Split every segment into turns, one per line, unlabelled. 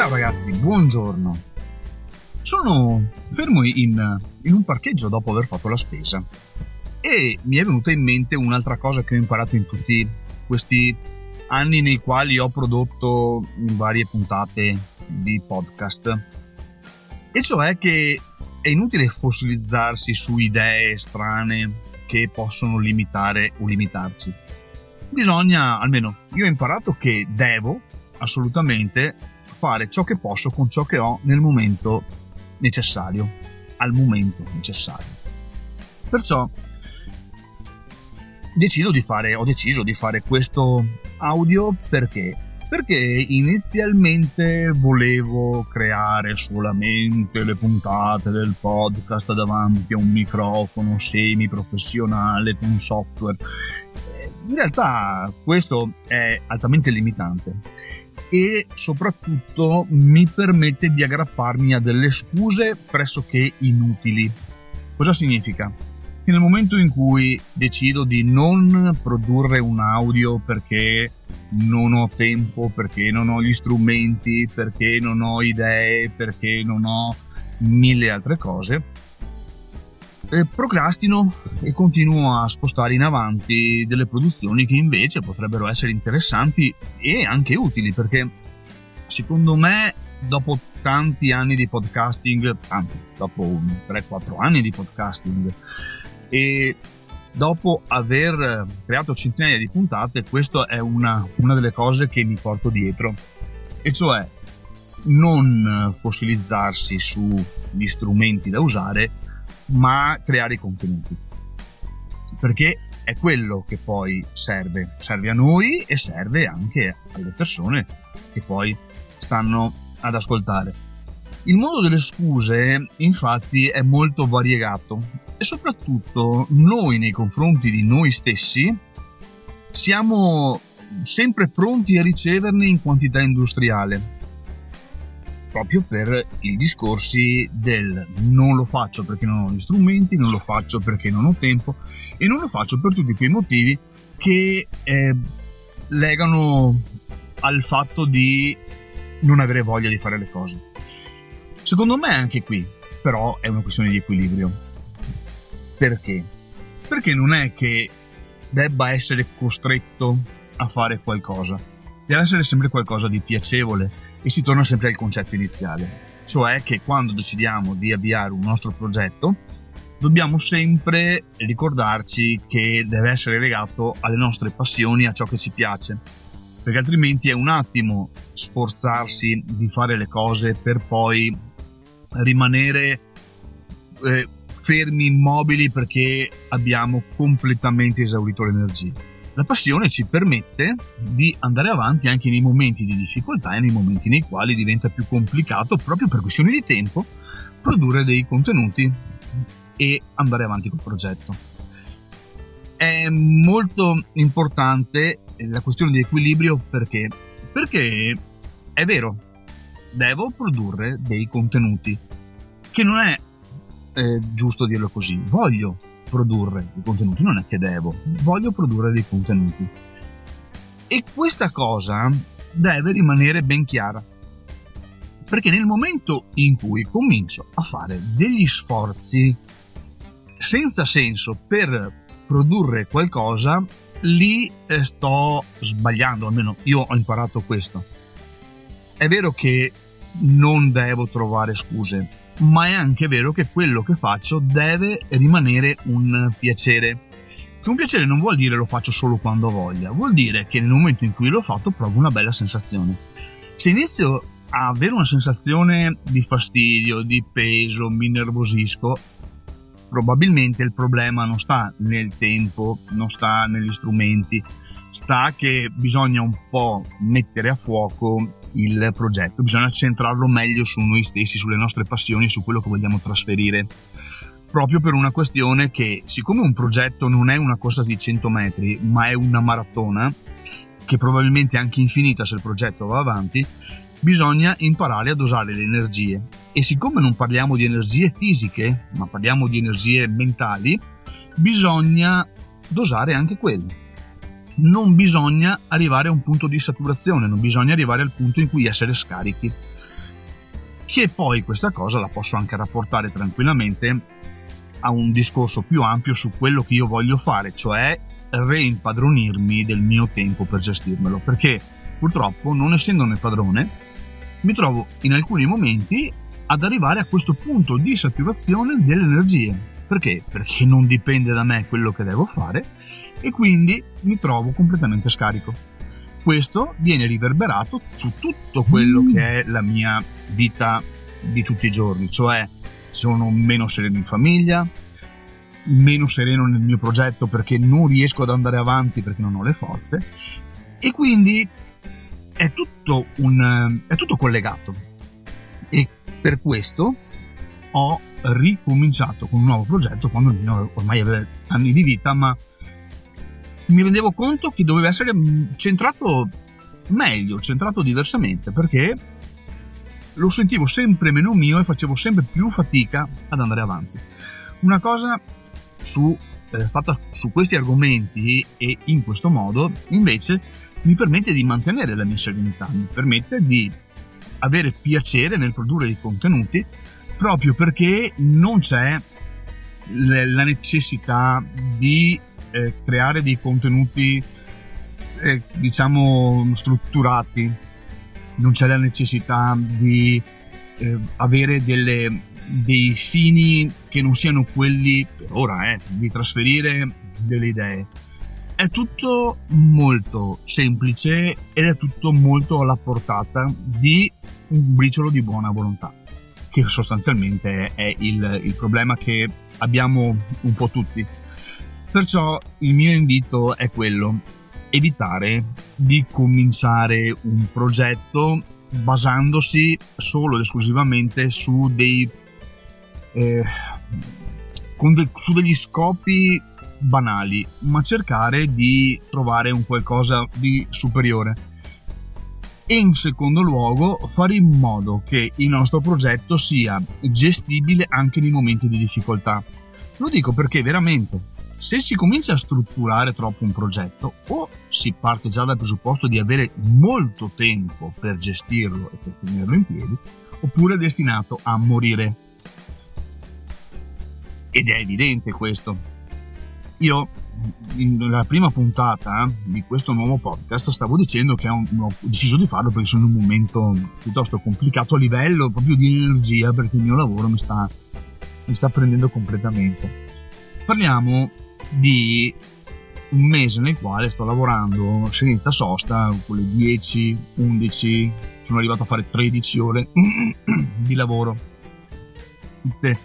Ciao ragazzi, buongiorno. Sono fermo in, in, un parcheggio dopo aver fatto la spesa e mi è venuta in mente un'altra cosa che ho imparato in tutti questi anni nei quali ho prodotto varie puntate di podcast. E cioè che è inutile fossilizzarsi su idee strane che possono limitare o limitarci. Bisogna, almeno io ho imparato che devo assolutamente fare ciò che posso con ciò che ho nel momento necessario, al momento necessario. Perciò decido di fare, ho deciso di fare questo audio perché perché inizialmente volevo creare solamente le puntate del podcast davanti a un microfono semi professionale con software. In realtà questo è altamente limitante e soprattutto mi permette di aggrapparmi a delle scuse pressoché inutili. Cosa significa? Che nel momento in cui decido di non produrre un audio perché non ho tempo, perché non ho gli strumenti, perché non ho idee, perché non ho mille altre cose, eh, procrastino e continuo a spostare in avanti delle produzioni che invece potrebbero essere interessanti e anche utili perché secondo me dopo tanti anni di podcasting, anzi dopo 3-4 anni di podcasting e dopo aver creato centinaia di puntate, questa è una, una delle cose che mi porto dietro, e cioè non fossilizzarsi sugli strumenti da usare, ma creare i contenuti. Perché è quello che poi serve, serve a noi e serve anche alle persone che poi stanno ad ascoltare. Il modo delle scuse, infatti, è molto variegato e soprattutto noi nei confronti di noi stessi siamo sempre pronti a riceverne in quantità industriale proprio per i discorsi del non lo faccio perché non ho gli strumenti, non lo faccio perché non ho tempo e non lo faccio per tutti quei motivi che eh, legano al fatto di non avere voglia di fare le cose. Secondo me anche qui però è una questione di equilibrio perché? Perché non è che debba essere costretto a fare qualcosa, deve essere sempre qualcosa di piacevole e si torna sempre al concetto iniziale, cioè che quando decidiamo di avviare un nostro progetto dobbiamo sempre ricordarci che deve essere legato alle nostre passioni, a ciò che ci piace, perché altrimenti è un attimo sforzarsi di fare le cose per poi rimanere eh, fermi immobili perché abbiamo completamente esaurito l'energia. La passione ci permette di andare avanti anche nei momenti di difficoltà e nei momenti nei quali diventa più complicato, proprio per questioni di tempo, produrre dei contenuti e andare avanti col progetto. È molto importante la questione di equilibrio perché? Perché è vero, devo produrre dei contenuti, che non è è giusto dirlo così, voglio produrre dei contenuti, non è che devo, voglio produrre dei contenuti. E questa cosa deve rimanere ben chiara. Perché nel momento in cui comincio a fare degli sforzi senza senso per produrre qualcosa, lì eh, sto sbagliando, almeno io ho imparato questo. È vero che non devo trovare scuse, ma è anche vero che quello che faccio deve rimanere un piacere. Che un piacere non vuol dire lo faccio solo quando voglia, vuol dire che nel momento in cui l'ho fatto provo una bella sensazione. Se inizio a avere una sensazione di fastidio, di peso, mi nervosisco, probabilmente il problema non sta nel tempo, non sta negli strumenti, sta che bisogna un po' mettere a fuoco il progetto, bisogna centrarlo meglio su noi stessi, sulle nostre passioni, su quello che vogliamo trasferire. Proprio per una questione che, siccome un progetto non è una corsa di 100 metri, ma è una maratona, che probabilmente è anche infinita se il progetto va avanti, bisogna imparare a dosare le energie. E siccome non parliamo di energie fisiche, ma parliamo di energie mentali, bisogna dosare anche quelle non bisogna arrivare a un punto di saturazione, non bisogna arrivare al punto in cui essere scarichi. che poi questa cosa la posso anche rapportare tranquillamente a un discorso più ampio su quello che io voglio fare, cioè reimpadronirmi del mio tempo per gestirmelo, perché purtroppo non essendone padrone mi trovo in alcuni momenti ad arrivare a questo punto di saturazione delle energie. Perché? Perché non dipende da me quello che devo fare e quindi mi trovo completamente scarico. Questo viene riverberato su tutto quello mm. che è la mia vita di tutti i giorni, cioè sono meno sereno in famiglia, meno sereno nel mio progetto perché non riesco ad andare avanti perché non ho le forze e quindi è tutto, un, è tutto collegato e per questo ho ricominciato con un nuovo progetto quando il mio ormai aveva anni di vita ma mi rendevo conto che doveva essere centrato meglio, centrato diversamente perché lo sentivo sempre meno mio e facevo sempre più fatica ad andare avanti. Una cosa su, eh, fatta su questi argomenti e in questo modo invece mi permette di mantenere la mia serenità, mi permette di avere piacere nel produrre i contenuti proprio perché non c'è la necessità di eh, creare dei contenuti eh, diciamo strutturati non c'è la necessità di eh, avere delle, dei fini che non siano quelli per ora, eh, di trasferire delle idee. È tutto molto semplice ed è tutto molto alla portata di un briciolo di buona volontà, che sostanzialmente è il, il problema che abbiamo un po' tutti. Perciò il mio invito è quello, evitare di cominciare un progetto basandosi solo ed esclusivamente su dei eh, de- su degli scopi banali ma cercare di trovare un qualcosa di superiore e in secondo luogo fare in modo che il nostro progetto sia gestibile anche nei momenti di difficoltà lo dico perché veramente se si comincia a strutturare troppo un progetto o si parte già dal presupposto di avere molto tempo per gestirlo e per tenerlo in piedi, oppure è destinato a morire. Ed è evidente questo. Io nella prima puntata di questo nuovo podcast stavo dicendo che ho deciso di farlo perché sono in un momento piuttosto complicato a livello proprio di energia perché il mio lavoro mi sta, mi sta prendendo completamente. Parliamo di un mese nel quale sto lavorando senza sosta, con le 10, 11, sono arrivato a fare 13 ore di lavoro, tutte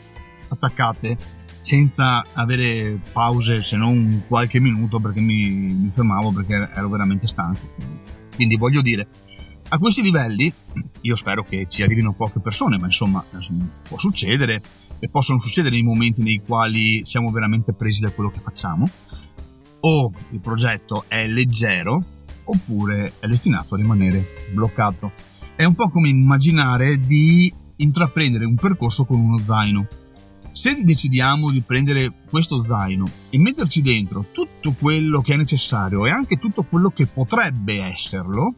attaccate, senza avere pause se non qualche minuto perché mi, mi fermavo perché ero veramente stanco. Quindi voglio dire, a questi livelli, io spero che ci arrivino poche persone, ma insomma può succedere e possono succedere i momenti nei quali siamo veramente presi da quello che facciamo, o il progetto è leggero oppure è destinato a rimanere bloccato. È un po' come immaginare di intraprendere un percorso con uno zaino. Se decidiamo di prendere questo zaino e metterci dentro tutto quello che è necessario e anche tutto quello che potrebbe esserlo,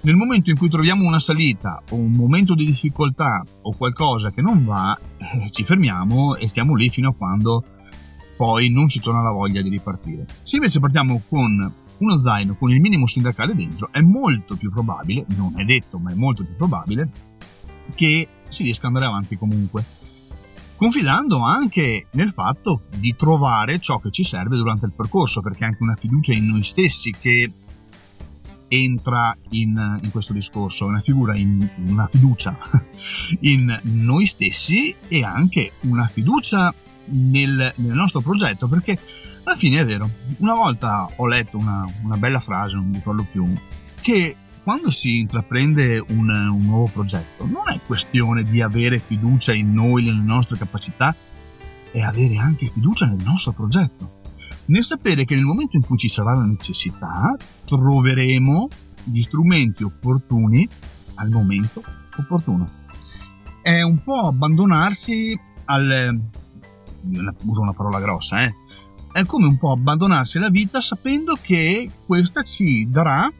nel momento in cui troviamo una salita o un momento di difficoltà o qualcosa che non va, eh, ci fermiamo e stiamo lì fino a quando poi non ci torna la voglia di ripartire. Se invece partiamo con uno zaino con il minimo sindacale dentro, è molto più probabile, non è detto, ma è molto più probabile, che si riesca ad andare avanti comunque. Confidando anche nel fatto di trovare ciò che ci serve durante il percorso, perché è anche una fiducia in noi stessi che entra in, in questo discorso, una, figura in, una fiducia in noi stessi e anche una fiducia nel, nel, nostro progetto, perché alla fine è vero, una volta ho letto una, una bella frase, non mi ricordo più, che quando si intraprende un, un, nuovo progetto non è questione di avere fiducia in noi, nelle nostre capacità, è avere anche fiducia nel nostro progetto nel sapere che nel momento in cui ci sarà la necessità troveremo gli strumenti opportuni al momento opportuno. È un po' abbandonarsi al... uso una parola grossa, eh? È come un po' abbandonarsi alla vita sapendo che questa ci darà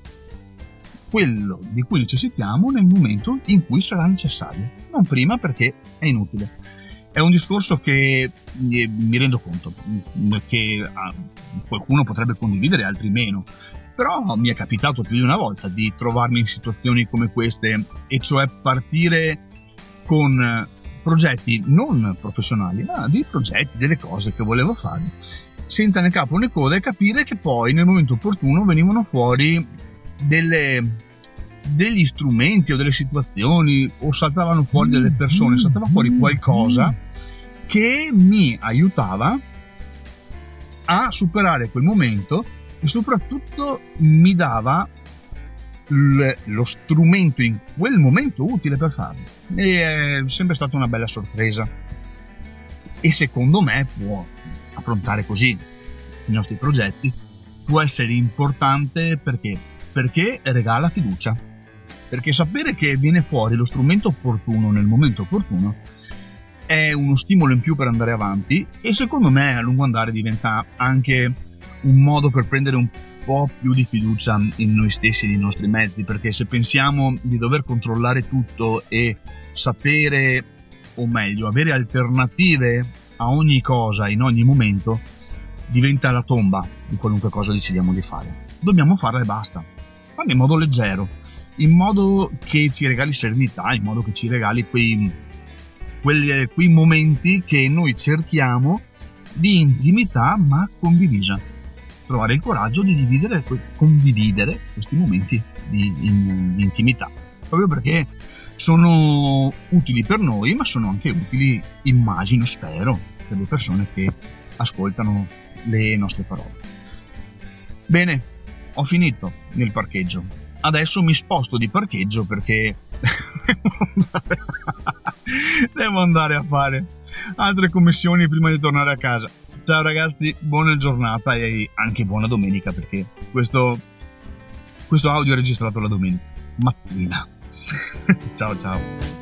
quello di cui necessitiamo nel momento in cui sarà necessario. non prima perché è inutile. È un discorso che mi rendo conto che ah, qualcuno potrebbe condividere, altri meno. Però mi è capitato più di una volta di trovarmi in situazioni come queste, e cioè partire con progetti non professionali, ma di progetti, delle cose che volevo fare, senza né capo né coda e capire che poi nel momento opportuno venivano fuori delle, degli strumenti o delle situazioni o saltavano fuori delle persone, saltava fuori qualcosa che mi aiutava a superare quel momento e soprattutto mi dava lo strumento in quel momento utile per farlo. E è sempre stata una bella sorpresa. E secondo me può affrontare così i nostri progetti può essere importante perché? Perché regala fiducia. Perché sapere che viene fuori lo strumento opportuno nel momento opportuno è uno stimolo in più per andare avanti e secondo me a lungo andare diventa anche un modo per prendere un po' più di fiducia in noi stessi nei nostri mezzi, perché se pensiamo di dover controllare tutto e sapere, o meglio, avere alternative a ogni cosa in ogni momento, diventa la tomba di qualunque cosa decidiamo di fare. Dobbiamo farla e basta. Farla in modo leggero, in modo che ci regali serenità, in modo che ci regali quei, quei, quei momenti che noi cerchiamo di intimità ma condivisa trovare il coraggio di dividere, condividere questi momenti di, in, di intimità, proprio perché sono utili per noi, ma sono anche utili, immagino, spero, per le persone che ascoltano le nostre parole. Bene, ho finito nel parcheggio. Adesso mi sposto di parcheggio perché devo andare a fare altre commissioni prima di tornare a casa. Ciao ragazzi, buona giornata e anche buona domenica perché questo, questo audio è registrato la domenica mattina. ciao ciao.